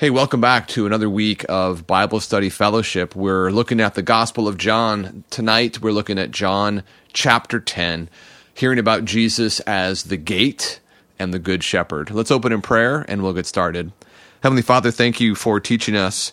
Hey, welcome back to another week of Bible Study Fellowship. We're looking at the Gospel of John. Tonight, we're looking at John chapter 10, hearing about Jesus as the gate and the Good Shepherd. Let's open in prayer and we'll get started. Heavenly Father, thank you for teaching us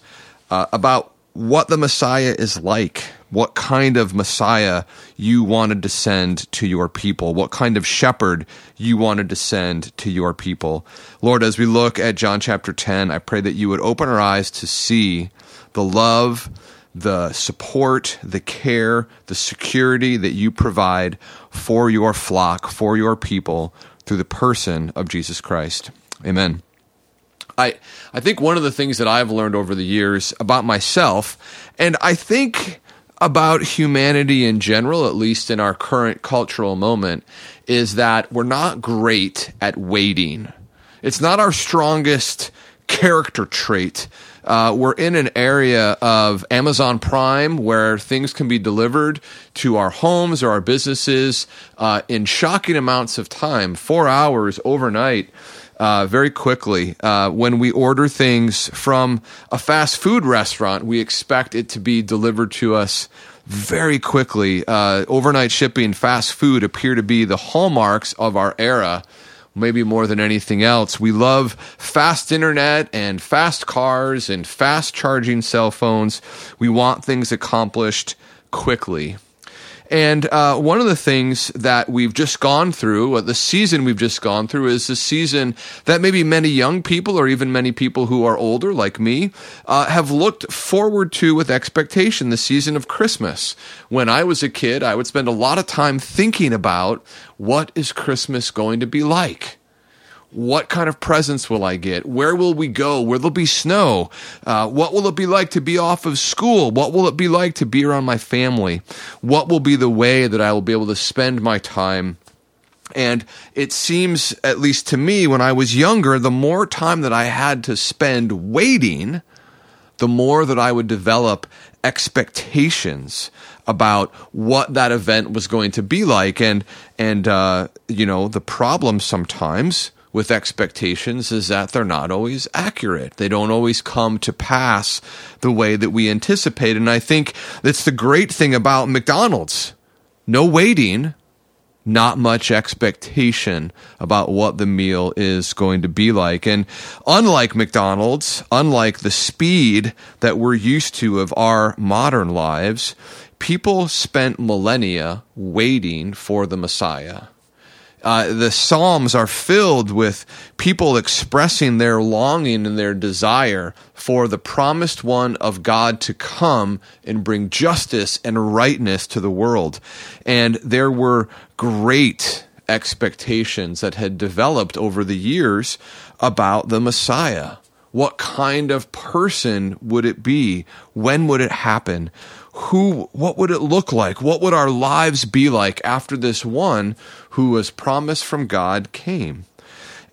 uh, about what the Messiah is like, what kind of Messiah you wanted to send to your people, what kind of shepherd you wanted to send to your people. Lord, as we look at John chapter 10, I pray that you would open our eyes to see the love, the support, the care, the security that you provide for your flock, for your people through the person of Jesus Christ. Amen. I I think one of the things that I've learned over the years about myself, and I think about humanity in general, at least in our current cultural moment, is that we're not great at waiting. It's not our strongest character trait. Uh, we're in an area of Amazon Prime where things can be delivered to our homes or our businesses uh, in shocking amounts of time, four hours overnight uh, very quickly. Uh, when we order things from a fast food restaurant, we expect it to be delivered to us very quickly. Uh, overnight shipping, fast food appear to be the hallmarks of our era. Maybe more than anything else. We love fast internet and fast cars and fast charging cell phones. We want things accomplished quickly. And uh, one of the things that we've just gone through, the season we've just gone through, is a season that maybe many young people or even many people who are older, like me, uh, have looked forward to with expectation the season of Christmas. When I was a kid, I would spend a lot of time thinking about what is Christmas going to be like? What kind of presents will I get? Where will we go? Where there'll be snow? Uh, what will it be like to be off of school? What will it be like to be around my family? What will be the way that I will be able to spend my time? And it seems, at least to me, when I was younger, the more time that I had to spend waiting, the more that I would develop expectations about what that event was going to be like. And, and, uh, you know, the problem sometimes with expectations is that they're not always accurate. They don't always come to pass the way that we anticipate. And I think that's the great thing about McDonald's. No waiting, not much expectation about what the meal is going to be like. And unlike McDonald's, unlike the speed that we're used to of our modern lives, people spent millennia waiting for the Messiah. Uh, the Psalms are filled with people expressing their longing and their desire for the promised one of God to come and bring justice and rightness to the world. And there were great expectations that had developed over the years about the Messiah. What kind of person would it be? When would it happen? Who what would it look like? What would our lives be like after this one who was promised from god came?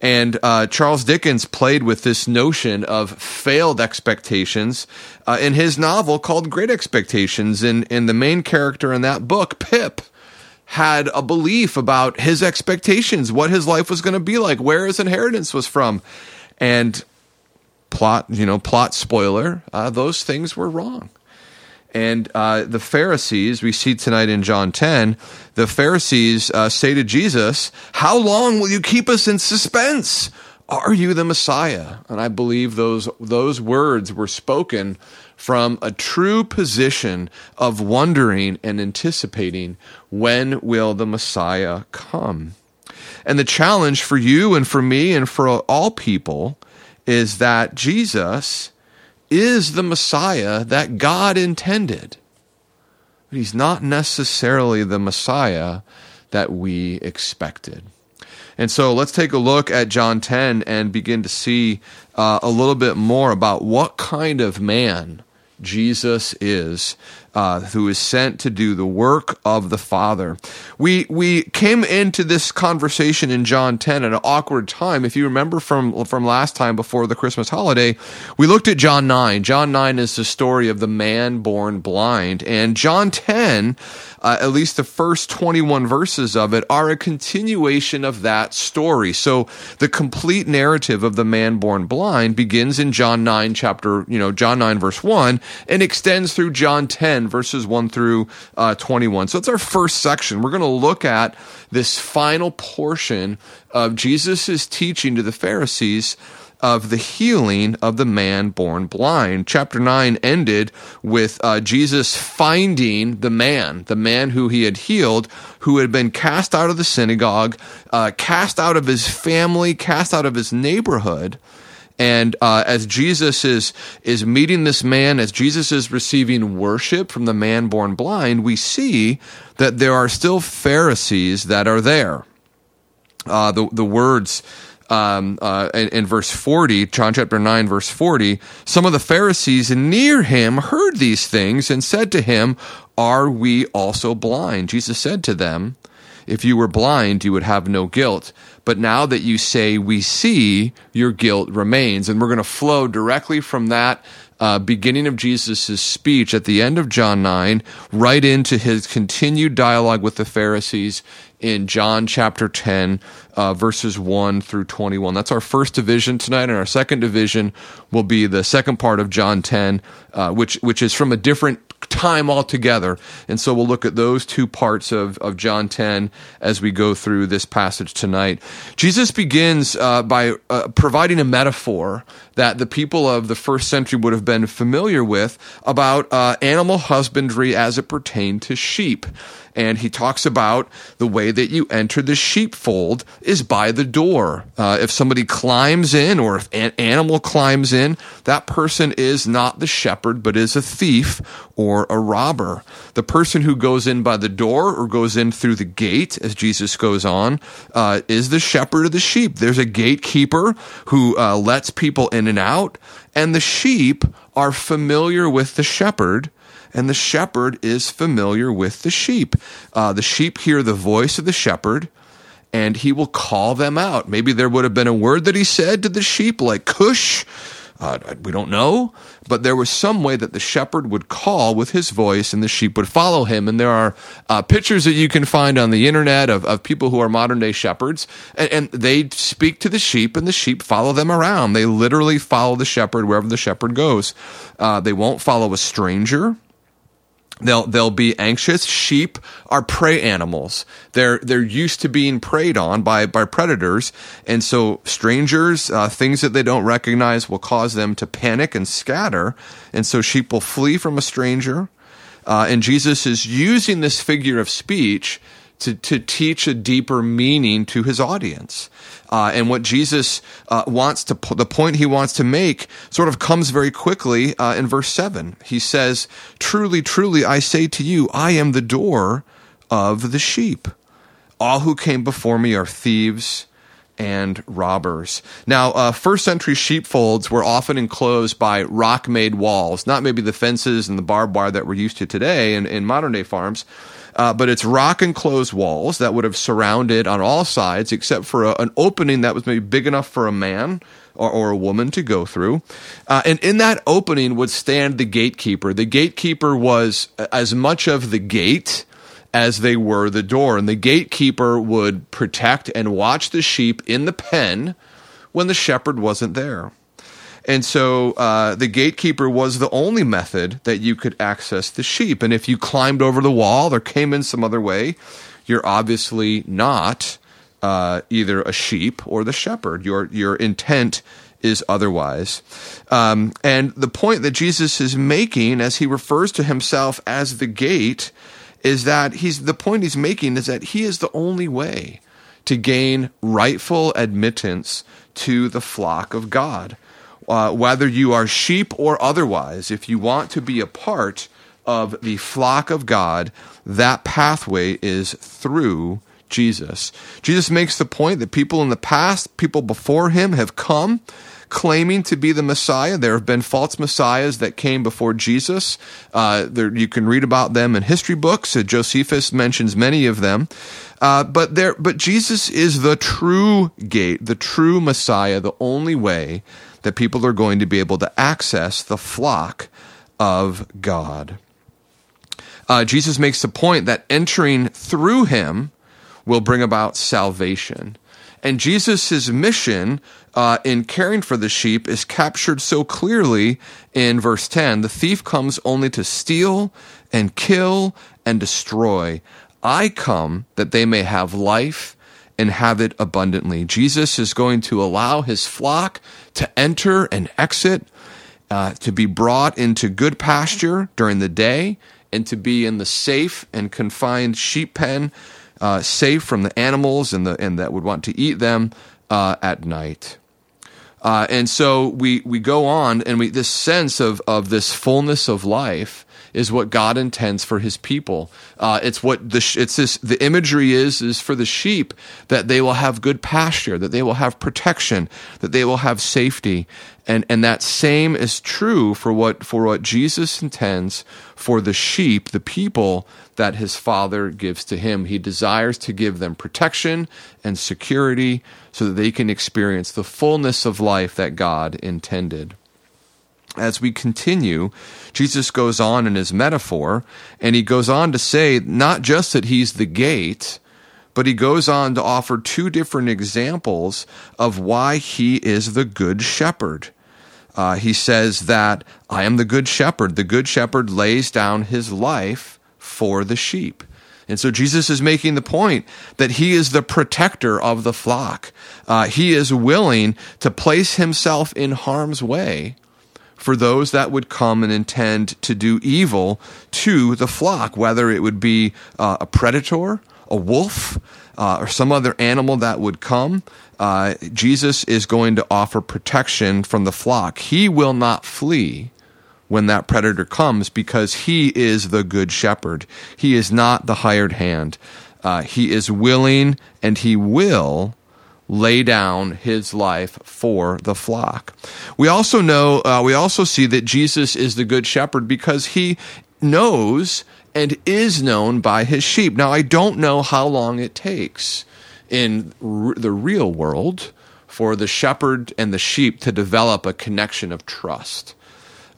And uh, charles dickens played with this notion of failed expectations uh, in his novel called great expectations. And, and the main character in that book pip had a belief about his expectations what his life was going to be like where his inheritance was from. And plot you know plot spoiler uh, those things were wrong and uh, the Pharisees, we see tonight in John 10, the Pharisees uh, say to Jesus, How long will you keep us in suspense? Are you the Messiah? And I believe those, those words were spoken from a true position of wondering and anticipating when will the Messiah come? And the challenge for you and for me and for all people is that Jesus is the Messiah that God intended. But he's not necessarily the Messiah that we expected. And so let's take a look at John 10 and begin to see uh, a little bit more about what kind of man Jesus is uh, who is sent to do the work of the Father. We we came into this conversation in John 10 at an awkward time. If you remember from from last time before the Christmas holiday, we looked at John 9. John 9 is the story of the man born blind, and John 10 uh, at least the first 21 verses of it are a continuation of that story. So the complete narrative of the man born blind begins in John 9 chapter, you know, John 9 verse 1 and extends through John 10 verses 1 through uh, 21. So it's our first section. We're going to look at this final portion of Jesus' teaching to the Pharisees of the healing of the man born blind. Chapter 9 ended with uh, Jesus finding the man, the man who he had healed, who had been cast out of the synagogue, uh, cast out of his family, cast out of his neighborhood. And uh, as Jesus is is meeting this man, as Jesus is receiving worship from the man born blind, we see that there are still Pharisees that are there. Uh, the the words um, uh, in, in, verse 40, John chapter 9, verse 40, some of the Pharisees near him heard these things and said to him, Are we also blind? Jesus said to them, If you were blind, you would have no guilt. But now that you say, We see, your guilt remains. And we're going to flow directly from that uh, beginning of Jesus' speech at the end of John 9 right into his continued dialogue with the Pharisees in John chapter 10, uh, verses 1 through 21. That's our first division tonight, and our second division will be the second part of John 10, uh, which, which is from a different time altogether. And so we'll look at those two parts of, of John 10 as we go through this passage tonight. Jesus begins uh, by uh, providing a metaphor that the people of the first century would have been familiar with about uh, animal husbandry as it pertained to sheep and he talks about the way that you enter the sheepfold is by the door. Uh, if somebody climbs in or if an animal climbs in, that person is not the shepherd, but is a thief or a robber. The person who goes in by the door or goes in through the gate, as Jesus goes on, uh, is the shepherd of the sheep. There's a gatekeeper who uh, lets people in and out, and the sheep are familiar with the shepherd and the shepherd is familiar with the sheep. Uh, the sheep hear the voice of the shepherd, and he will call them out. Maybe there would have been a word that he said to the sheep, like "cush." Uh, we don't know, but there was some way that the shepherd would call with his voice and the sheep would follow him. And there are uh, pictures that you can find on the internet of, of people who are modern day shepherds, and, and, they speak to the sheep and the sheep follow them around. They literally follow the shepherd wherever the shepherd goes. Uh, they won't follow a stranger. They'll they'll be anxious. Sheep are prey animals. They're they're used to being preyed on by by predators, and so strangers, uh, things that they don't recognize, will cause them to panic and scatter. And so sheep will flee from a stranger. Uh, and Jesus is using this figure of speech to, to teach a deeper meaning to his audience. Uh, and what Jesus uh, wants to, the point he wants to make sort of comes very quickly uh, in verse 7. He says, Truly, truly, I say to you, I am the door of the sheep. All who came before me are thieves and robbers. Now, uh, first century sheepfolds were often enclosed by rock made walls, not maybe the fences and the barbed wire that we're used to today in, in modern day farms. Uh, but it's rock enclosed walls that would have surrounded on all sides, except for a, an opening that was maybe big enough for a man or, or a woman to go through. Uh, and in that opening would stand the gatekeeper. The gatekeeper was as much of the gate as they were the door. And the gatekeeper would protect and watch the sheep in the pen when the shepherd wasn't there. And so uh, the gatekeeper was the only method that you could access the sheep. And if you climbed over the wall or came in some other way, you're obviously not uh, either a sheep or the shepherd. Your your intent is otherwise. Um, and the point that Jesus is making as he refers to himself as the gate is that he's the point he's making is that he is the only way to gain rightful admittance to the flock of God uh, whether you are sheep or otherwise, if you want to be a part of the flock of God, that pathway is through Jesus. Jesus makes the point that people in the past, people before him, have come claiming to be the Messiah. There have been false messiahs that came before Jesus. Uh, there, you can read about them in history books. Uh, Josephus mentions many of them. Uh, but there, but Jesus is the true gate, the true Messiah, the only way that people are going to be able to access the flock of God. Uh, Jesus makes the point that entering through him will bring about salvation. And Jesus' mission uh, in caring for the sheep is captured so clearly in verse 10 the thief comes only to steal and kill and destroy. I come that they may have life and have it abundantly. Jesus is going to allow his flock to enter and exit, uh, to be brought into good pasture during the day, and to be in the safe and confined sheep pen, uh, safe from the animals and the and that would want to eat them uh, at night. Uh, and so we we go on, and we this sense of of this fullness of life is what God intends for His people. Uh, it's what the it's this the imagery is is for the sheep that they will have good pasture, that they will have protection, that they will have safety, and and that same is true for what for what Jesus intends for the sheep, the people that His Father gives to Him. He desires to give them protection and security so that they can experience the fullness of life that God intended as we continue, Jesus goes on in his metaphor, and he goes on to say not just that he's the gate, but he goes on to offer two different examples of why he is the good shepherd. Uh, he says that I am the good shepherd. The good shepherd lays down his life for the sheep. And so Jesus is making the point that he is the protector of the flock. Uh, he is willing to place himself in harm's way for those that would come and intend to do evil to the flock, whether it would be uh, a predator, a wolf, uh, or some other animal that would come. Uh, Jesus is going to offer protection from the flock. He will not flee when that predator comes because he is the good shepherd. He is not the hired hand. Uh, he is willing and he will lay down his life for the flock. We also know, uh, we also see that Jesus is the good shepherd because he knows and is known by his sheep. Now, I don't know how long it takes in r- the real world for the shepherd and the sheep to develop a connection of trust.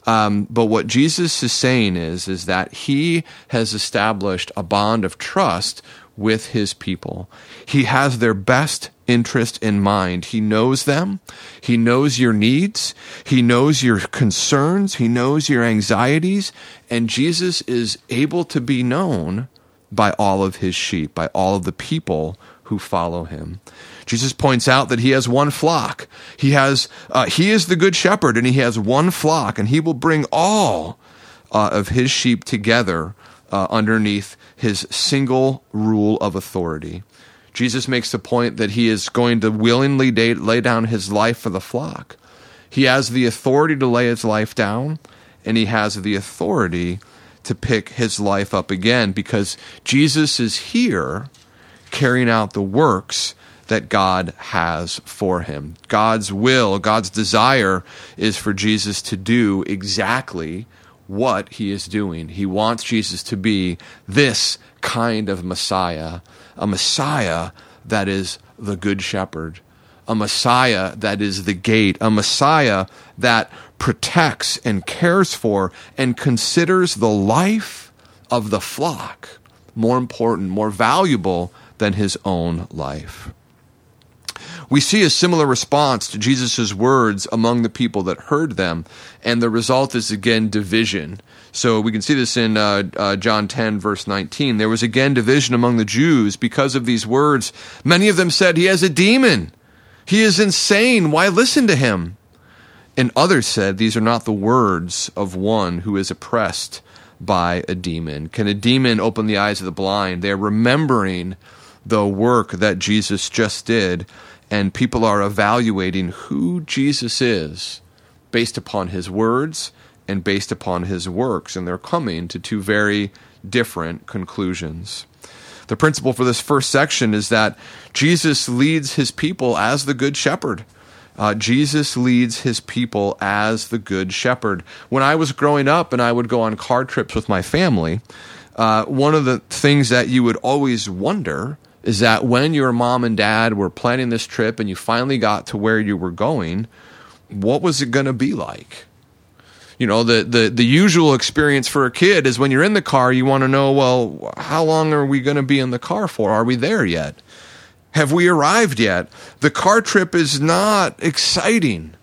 Um, but what Jesus is saying is, is that he has established a bond of trust with his people. He has their best interest in mind. He knows them. He knows your needs. He knows your concerns. He knows your anxieties. And Jesus is able to be known by all of his sheep, by all of the people who follow him. Jesus points out that he has one flock. He has, uh, he is the good shepherd and he has one flock and he will bring all uh, of his sheep together uh, underneath his single rule of authority. Jesus makes the point that he is going to willingly lay down his life for the flock. He has the authority to lay his life down, and he has the authority to pick his life up again because Jesus is here carrying out the works that God has for him. God's will, God's desire is for Jesus to do exactly what he is doing. He wants Jesus to be this kind of Messiah a Messiah that is the Good Shepherd, a Messiah that is the gate, a Messiah that protects and cares for and considers the life of the flock more important, more valuable than his own life. We see a similar response to Jesus' words among the people that heard them, and the result is again division. So we can see this in uh, uh, John 10, verse 19. There was again division among the Jews because of these words. Many of them said, He has a demon. He is insane. Why listen to him? And others said, These are not the words of one who is oppressed by a demon. Can a demon open the eyes of the blind? They're remembering the work that Jesus just did, and people are evaluating who Jesus is based upon his words and based upon his works, and they're coming to two very different conclusions. The principle for this first section is that Jesus leads his people as the good shepherd. Uh, Jesus leads his people as the good shepherd. When I was growing up and I would go on car trips with my family, uh, one of the things that you would always wonder is that when your mom and dad were planning this trip and you finally got to where you were going, what was it going to be like? You know, the, the, the usual experience for a kid is when you're in the car, you want to know, well, how long are we going to be in the car for? Are we there yet? Have we arrived yet? The car trip is not exciting.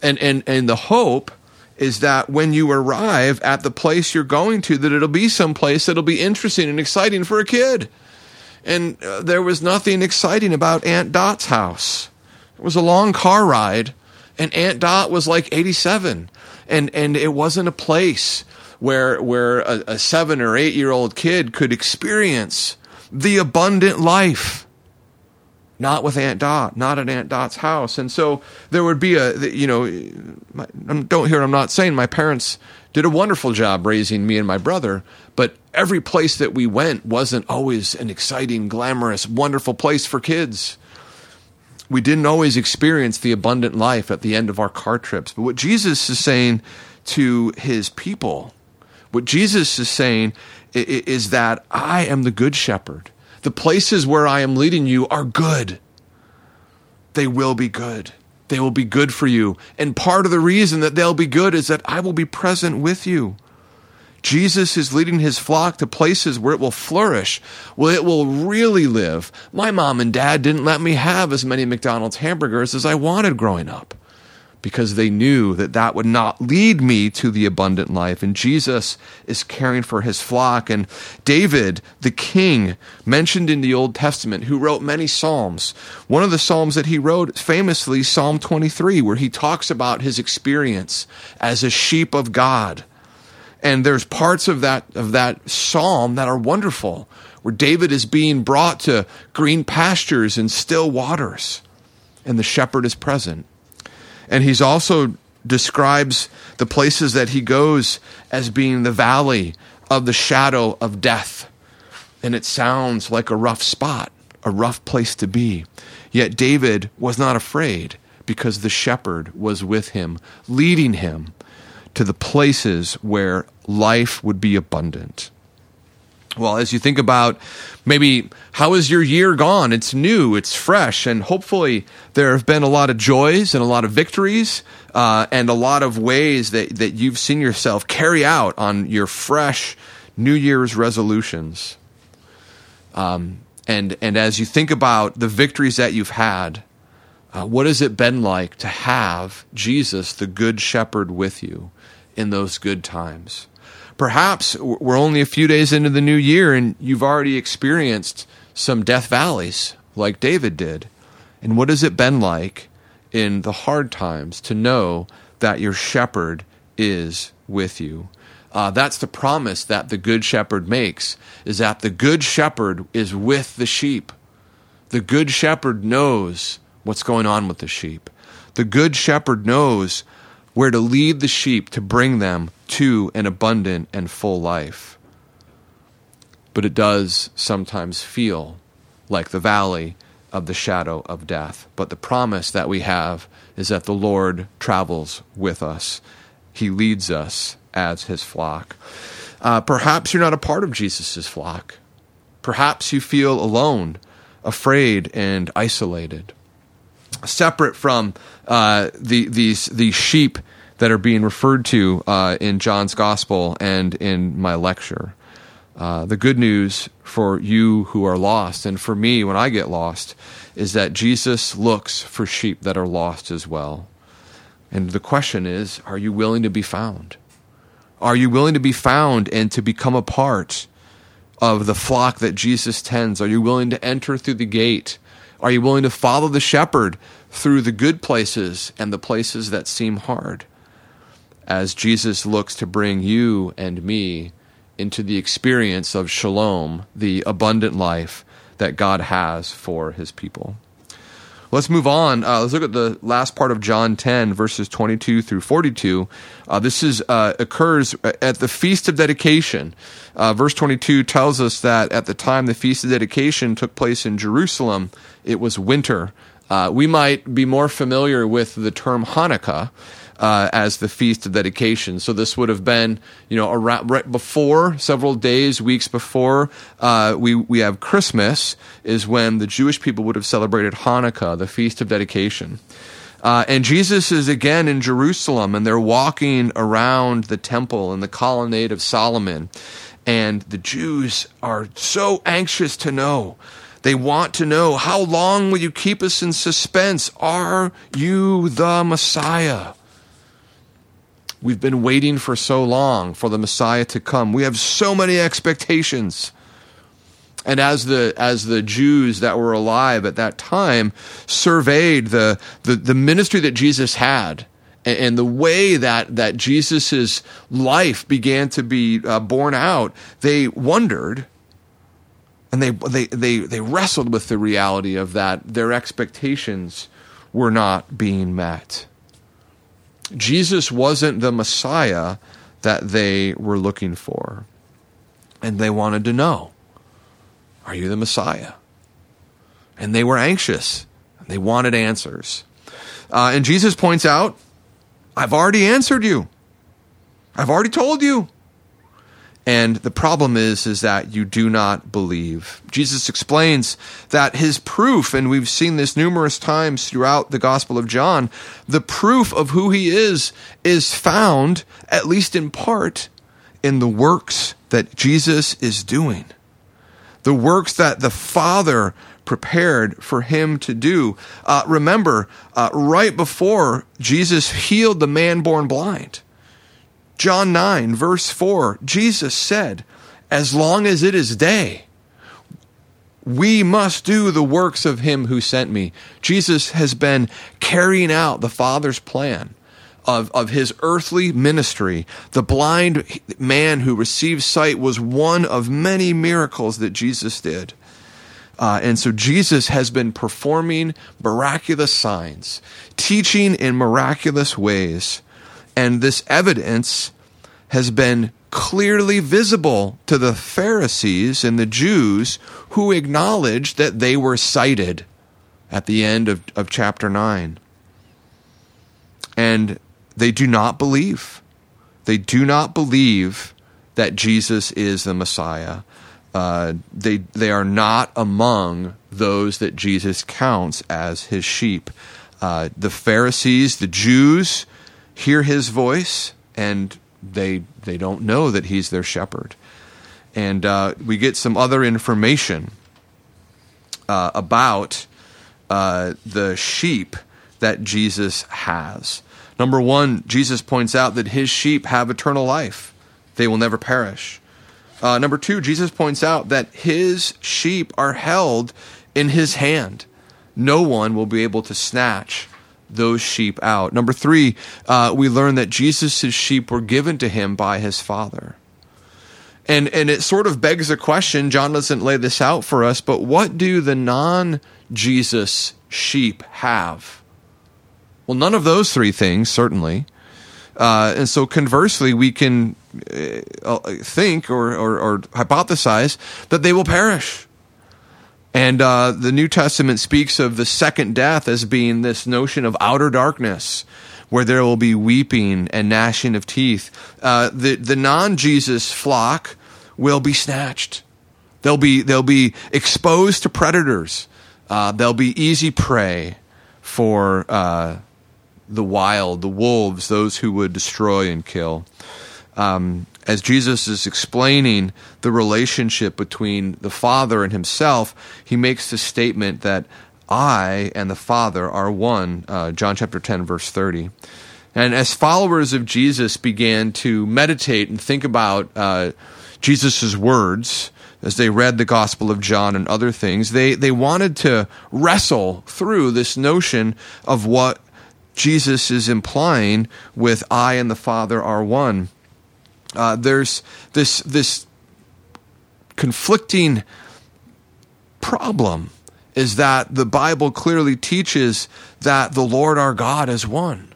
And, and, and the hope is that when you arrive at the place you're going to, that it'll be someplace that'll be interesting and exciting for a kid. And uh, there was nothing exciting about Aunt Dot's house. It was a long car ride, and Aunt Dot was like 87 and and it wasn't a place where where a, a seven or eight year old kid could experience the abundant life not with Aunt Dot, not at Aunt Dot's house. And so there would be a, you know, don't hear I'm not saying my parents did a wonderful job raising me and my brother, but every place that we went wasn't always an exciting, glamorous, wonderful place for kids we didn't always experience the abundant life at the end of our car trips. But what Jesus is saying to his people, what Jesus is saying is that I am the good shepherd. The places where I am leading you are good. They will be good. They will be good for you. And part of the reason that they'll be good is that I will be present with you. Jesus is leading his flock to places where it will flourish, where it will really live. My mom and dad didn't let me have as many McDonald's hamburgers as I wanted growing up because they knew that that would not lead me to the abundant life. And Jesus is caring for his flock. And David, the king, mentioned in the Old Testament, who wrote many Psalms, one of the Psalms that he wrote famously, Psalm 23, where he talks about his experience as a sheep of God and there's parts of that of that psalm that are wonderful where David is being brought to green pastures and still waters and the shepherd is present and he's also describes the places that he goes as being the valley of the shadow of death and it sounds like a rough spot a rough place to be yet David was not afraid because the shepherd was with him leading him to the places where life would be abundant. Well, as you think about maybe how is your year gone? It's new, it's fresh, and hopefully there have been a lot of joys and a lot of victories uh, and a lot of ways that, that you've seen yourself carry out on your fresh New Year's resolutions. Um, and, and as you think about the victories that you've had, uh, what has it been like to have Jesus, the Good Shepherd, with you? in those good times. Perhaps we're only a few days into the new year and you've already experienced some death valleys like David did. And what has it been like in the hard times to know that your shepherd is with you? Uh, that's the promise that the good shepherd makes is that the good shepherd is with the sheep. The good shepherd knows what's going on with the sheep. The good shepherd knows where to lead the sheep to bring them to an abundant and full life. But it does sometimes feel like the valley of the shadow of death. But the promise that we have is that the Lord travels with us, He leads us as His flock. Uh, perhaps you're not a part of Jesus' flock. Perhaps you feel alone, afraid, and isolated separate from uh, the these these sheep that are being referred to uh, in John's gospel and in my lecture. Uh, the good news for you who are lost, and for me when I get lost, is that Jesus looks for sheep that are lost as well. And the question is are you willing to be found? Are you willing to be found and to become a part of the flock that Jesus tends? Are you willing to enter through the gate? Are you willing to follow the shepherd through the good places and the places that seem hard? As Jesus looks to bring you and me into the experience of shalom, the abundant life that God has for his people. Let's move on. Uh, let's look at the last part of John 10, verses 22 through 42. Uh, this is uh, occurs at the Feast of Dedication. Uh, verse 22 tells us that at the time the Feast of Dedication took place in Jerusalem, it was winter Uh, we might be more familiar with the term Hanukkah uh, as the feast of dedication. So this would have been, you know, around, right before, several days, weeks before uh, we we have Christmas is when the Jewish people would have celebrated Hanukkah, the feast of dedication. Uh, and Jesus is again in Jerusalem, and they're walking around the temple and the colonnade of Solomon. And the Jews are so anxious to know. They want to know, how long will you keep us in suspense? Are you the Messiah? We've been waiting for so long for the Messiah to come. We have so many expectations. And as the as the Jews that were alive at that time surveyed the the, the ministry that Jesus had and, the way that that Jesus's life began to be uh, borne out, they wondered and they, they they they wrestled with the reality of that their expectations were not being met. Jesus wasn't the Messiah that they were looking for. And they wanted to know Are you the Messiah? And they were anxious. They wanted answers. Uh, and Jesus points out I've already answered you, I've already told you. And the problem is, is that you do not believe. Jesus explains that his proof, and we've seen this numerous times throughout the Gospel of John, the proof of who he is is found, at least in part, in the works that Jesus is doing. The works that the Father prepared for him to do. Uh, remember, uh, right before Jesus healed the man born blind, John 9, verse 4, Jesus said, As long as it is day, we must do the works of him who sent me. Jesus has been carrying out the Father's plan of, of his earthly ministry. The blind man who received sight was one of many miracles that Jesus did. Uh, and so Jesus has been performing miraculous signs, teaching in miraculous ways and this evidence has been clearly visible to the Pharisees and the Jews who acknowledged that they were sighted at the end of, of chapter 9. And they do not believe. They do not believe that Jesus is the Messiah. Uh, they, they are not among those that Jesus counts as his sheep. Uh, the Pharisees, the Jews, hear his voice and they they don't know that he's their shepherd. And uh, we get some other information uh, about uh, the sheep that Jesus has. Number one, Jesus points out that his sheep have eternal life; they will never perish. Uh, number two, Jesus points out that his sheep are held in his hand. No one will be able to snatch those sheep out. Number three, uh, we learn that Jesus' sheep were given to him by his Father. And, and it sort of begs a question. John doesn't lay this out for us, but what do the non Jesus sheep have? Well, none of those three things, certainly. Uh, and so, conversely, we can uh, think or, or, or hypothesize that they will perish and uh, the New Testament speaks of the second death as being this notion of outer darkness, where there will be weeping and gnashing of teeth. Uh, the the non Jesus flock will be snatched. They'll be they'll be exposed to predators. Uh, they'll be easy prey for uh, the wild, the wolves, those who would destroy and kill. Um, as Jesus is explaining the relationship between the Father and himself, he makes the statement that I and the Father are one, uh, John chapter 10, verse 30. And as followers of Jesus began to meditate and think about uh, Jesus' words, as they read the Gospel of John and other things, they, they wanted to wrestle through this notion of what Jesus is implying with I and the Father are one. Uh, there's this this conflicting problem is that the Bible clearly teaches that the Lord our God is one.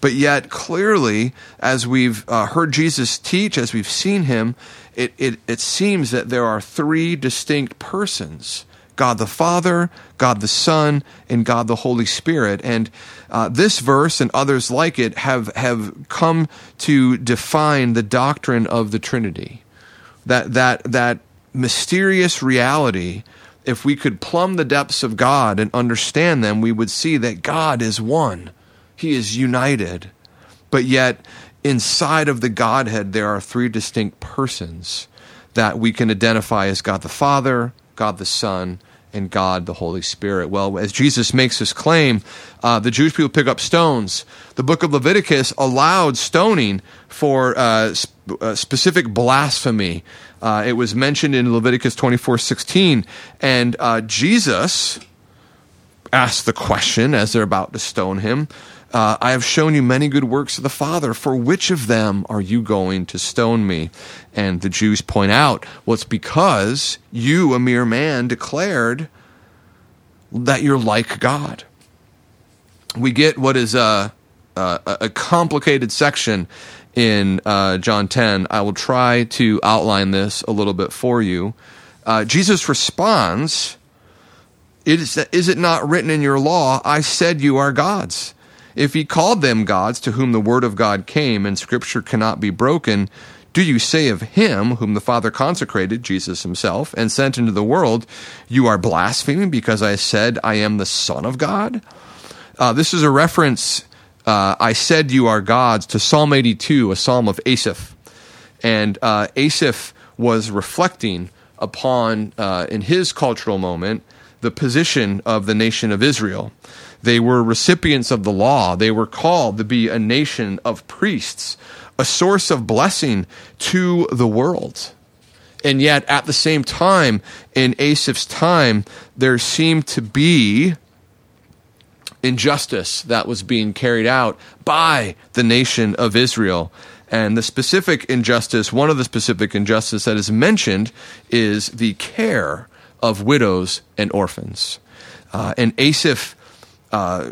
But yet, clearly, as we've uh, heard Jesus teach, as we've seen him, it, it, it seems that there are three distinct persons God the Father, God the Son, and God the Holy Spirit. And uh, this verse and others like it have, have come to define the doctrine of the Trinity. That, that, that mysterious reality, if we could plumb the depths of God and understand them, we would see that God is one. He is united. But yet, inside of the Godhead, there are three distinct persons that we can identify as God the Father, God the Son, and God the Holy Spirit. Well, as Jesus makes this claim, uh, the Jewish people pick up stones. The book of Leviticus allowed stoning for uh, sp- uh, specific blasphemy. Uh, it was mentioned in Leviticus twenty four sixteen, and uh, Jesus asked the question as they're about to stone him. Uh, I have shown you many good works of the Father. For which of them are you going to stone me? And the Jews point out, well, it's because you, a mere man, declared that you're like God. We get what is a, a, a complicated section in uh, John 10. I will try to outline this a little bit for you. Uh, Jesus responds, is, is it not written in your law, I said you are gods? If he called them gods to whom the word of God came and scripture cannot be broken, do you say of him whom the Father consecrated, Jesus himself, and sent into the world, you are blaspheming because I said I am the Son of God? Uh, this is a reference, uh, I said you are gods, to Psalm 82, a psalm of Asaph. And uh, Asaph was reflecting upon, uh, in his cultural moment, the position of the nation of Israel. They were recipients of the law. They were called to be a nation of priests, a source of blessing to the world. And yet, at the same time, in Asaph's time, there seemed to be injustice that was being carried out by the nation of Israel. And the specific injustice, one of the specific injustice that is mentioned, is the care of widows and orphans. Uh, and Asaph uh,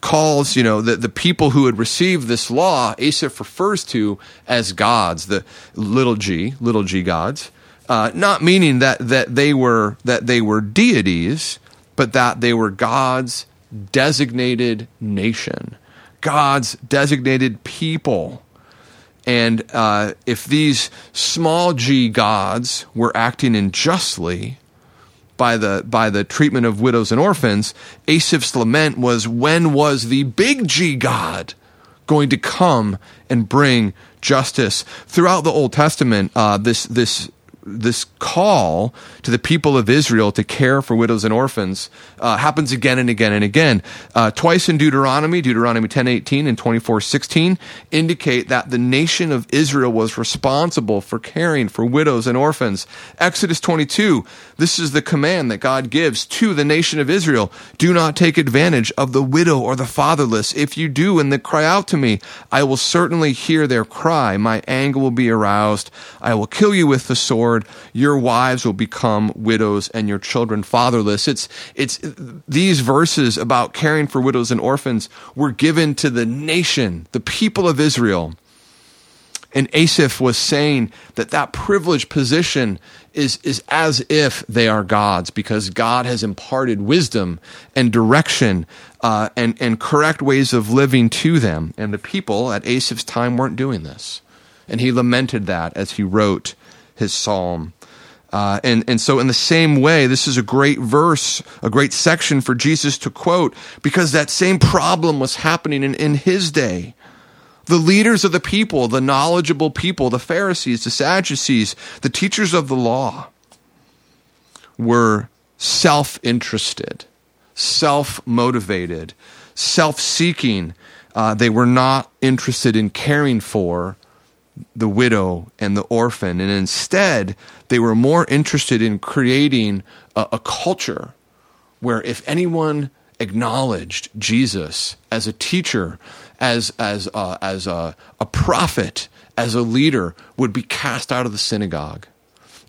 calls, you know, the, the people who had received this law, Asaph refers to as gods, the little g, little g gods, uh, not meaning that, that they were that they were deities, but that they were God's designated nation, God's designated people. And uh, if these small g gods were acting unjustly, by the by the treatment of widows and orphans, Asaph's lament was when was the big G God going to come and bring justice? Throughout the Old Testament, uh, this this this call to the people of Israel to care for widows and orphans uh, happens again and again and again. Uh, twice in Deuteronomy, Deuteronomy 10:18 and 24:16 indicate that the nation of Israel was responsible for caring for widows and orphans. Exodus 22, this is the command that God gives to the nation of Israel: Do not take advantage of the widow or the fatherless. If you do and they cry out to me, I will certainly hear their cry. My anger will be aroused. I will kill you with the sword your wives will become widows and your children fatherless. It's, it's these verses about caring for widows and orphans were given to the nation, the people of Israel. And Asaph was saying that that privileged position is, is as if they are God's because God has imparted wisdom and direction uh, and, and correct ways of living to them. And the people at Asaph's time weren't doing this. And he lamented that as he wrote his psalm. Uh, and, and so, in the same way, this is a great verse, a great section for Jesus to quote, because that same problem was happening in, in his day. The leaders of the people, the knowledgeable people, the Pharisees, the Sadducees, the teachers of the law, were self interested, self motivated, self seeking. Uh, they were not interested in caring for the widow and the orphan. And instead, they were more interested in creating a, a culture where if anyone acknowledged Jesus as a teacher, as, as, uh, as a, a prophet, as a leader, would be cast out of the synagogue.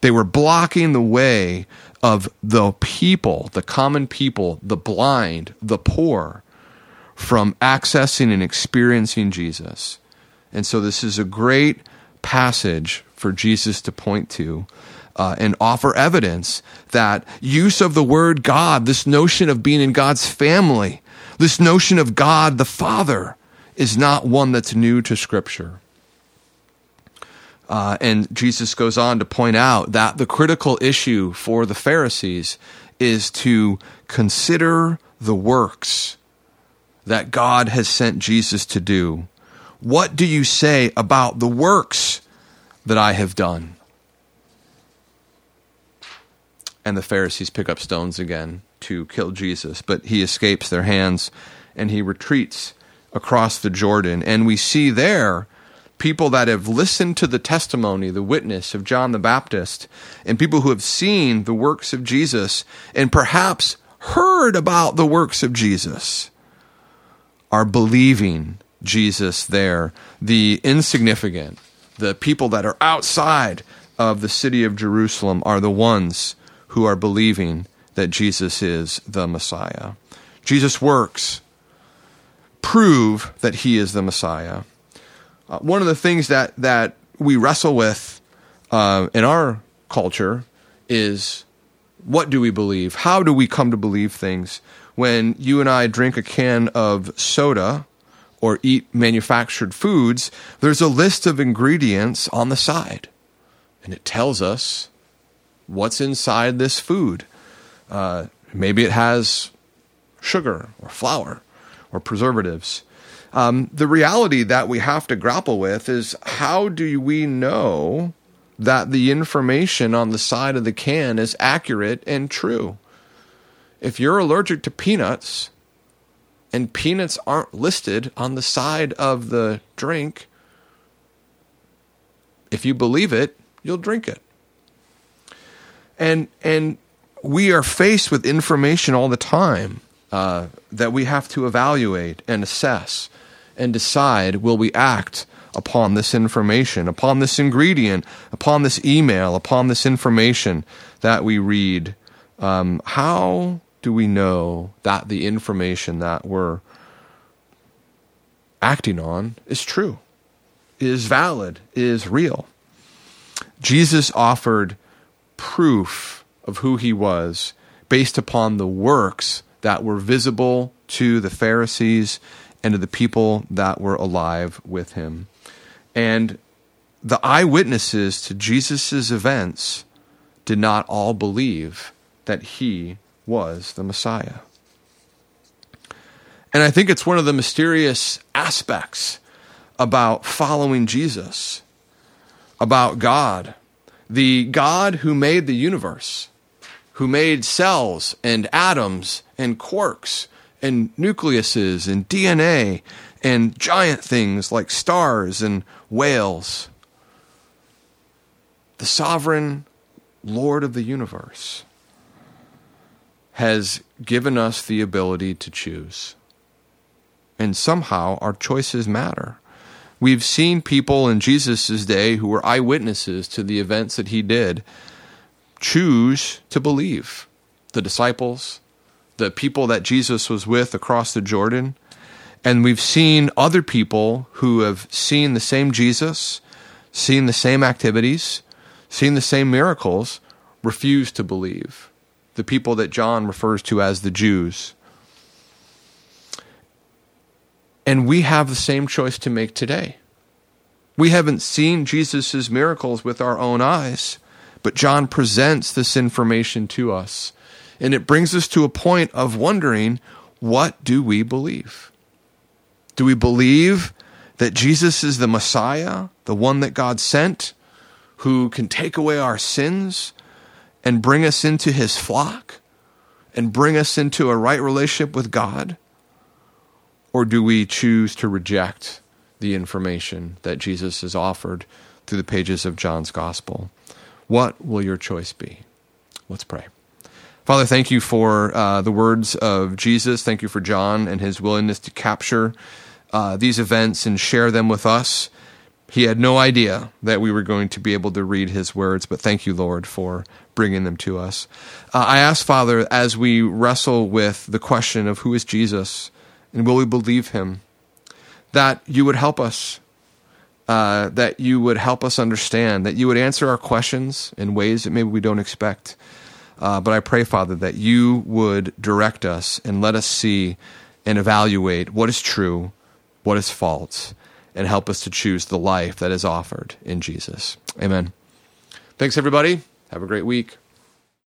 They were blocking the way of the people, the common people, the blind, the poor, from accessing and experiencing Jesus. And so this is a great passage for Jesus to point to. uh, and offer evidence that use of the word God, this notion of being in God's family, this notion of God the Father, is not one that's new to Scripture. Uh, and Jesus goes on to point out that the critical issue for the Pharisees is to consider the works that God has sent Jesus to do. What do you say about the works that I have done? And the Pharisees pick up stones again to kill Jesus, but he escapes their hands and he retreats across the Jordan. And we see there people that have listened to the testimony, the witness of John the Baptist, and people who have seen the works of Jesus and perhaps heard about the works of Jesus are believing Jesus there. The insignificant, the people that are outside of the city of Jerusalem are the ones who are believing that Jesus is the Messiah. Jesus' works prove that he is the Messiah. Uh, one of the things that that we wrestle with uh, in our culture is what do we believe? How do we come to believe things? When you and I drink a can of soda or eat manufactured foods, there's a list of ingredients on the side, and it tells us what's inside this food. Uh, maybe it has sugar or flour or preservatives. Um, the reality that we have to grapple with is how do we know that the information on the side of the can is accurate and true? If you're allergic to peanuts and peanuts aren't listed on the side of the drink, if you believe it, you'll drink it. And and we are faced with information all the time uh, that we have to evaluate and assess and decide will we act upon this information, upon this ingredient, upon this email, upon this information that we read. Um, how do we know that the information that we're acting on is true, is valid, is real? Jesus offered proof of who he was based upon the works that were visible to the Pharisees and to the people that were alive with him. And the eyewitnesses to Jesus' events did not all believe that he was the Messiah. And I think it's one of the mysterious aspects about following Jesus, about God, the God who made the universe, who made cells and atoms and quarks and nucleuses and DNA and giant things like stars and whales. The sovereign Lord of the universe has given us the ability to choose. And somehow our choices matter. We've seen people in Jesus' day who were eyewitnesses to the events that he did choose to believe. The disciples, the people that Jesus was with across the Jordan. And we've seen other people who have seen the same Jesus, seen the same activities, seen the same miracles, refuse to believe. The people that John refers to as the Jews. And we have the same choice to make today. We haven't seen Jesus' miracles with our own eyes, but John presents this information to us and it brings us to a point of wondering what do we believe? Do we believe that Jesus is the Messiah, the one that God sent, who can take away our sins and bring us into his flock and bring us into a right relationship with God? Or do we choose to reject the information that Jesus has offered through the pages of John's gospel? What will your choice be? Let's pray. Father, thank you for uh, the words of Jesus. Thank you for John and his willingness to capture uh, these events and share them with us. He had no idea that we were going to be able to read his words, but thank you, Lord, for bringing them to us. Uh, I ask, Father, as we wrestle with the question of who is Jesus and will we believe him, that you would help us, uh, that you would help us understand, that you would answer our questions in ways that maybe we don't expect. Uh, but I pray, Father, that you would direct us and let us see and evaluate what is true, what is false, and help us to choose the life that is offered in Jesus. Amen. Thanks, everybody. Have a great week.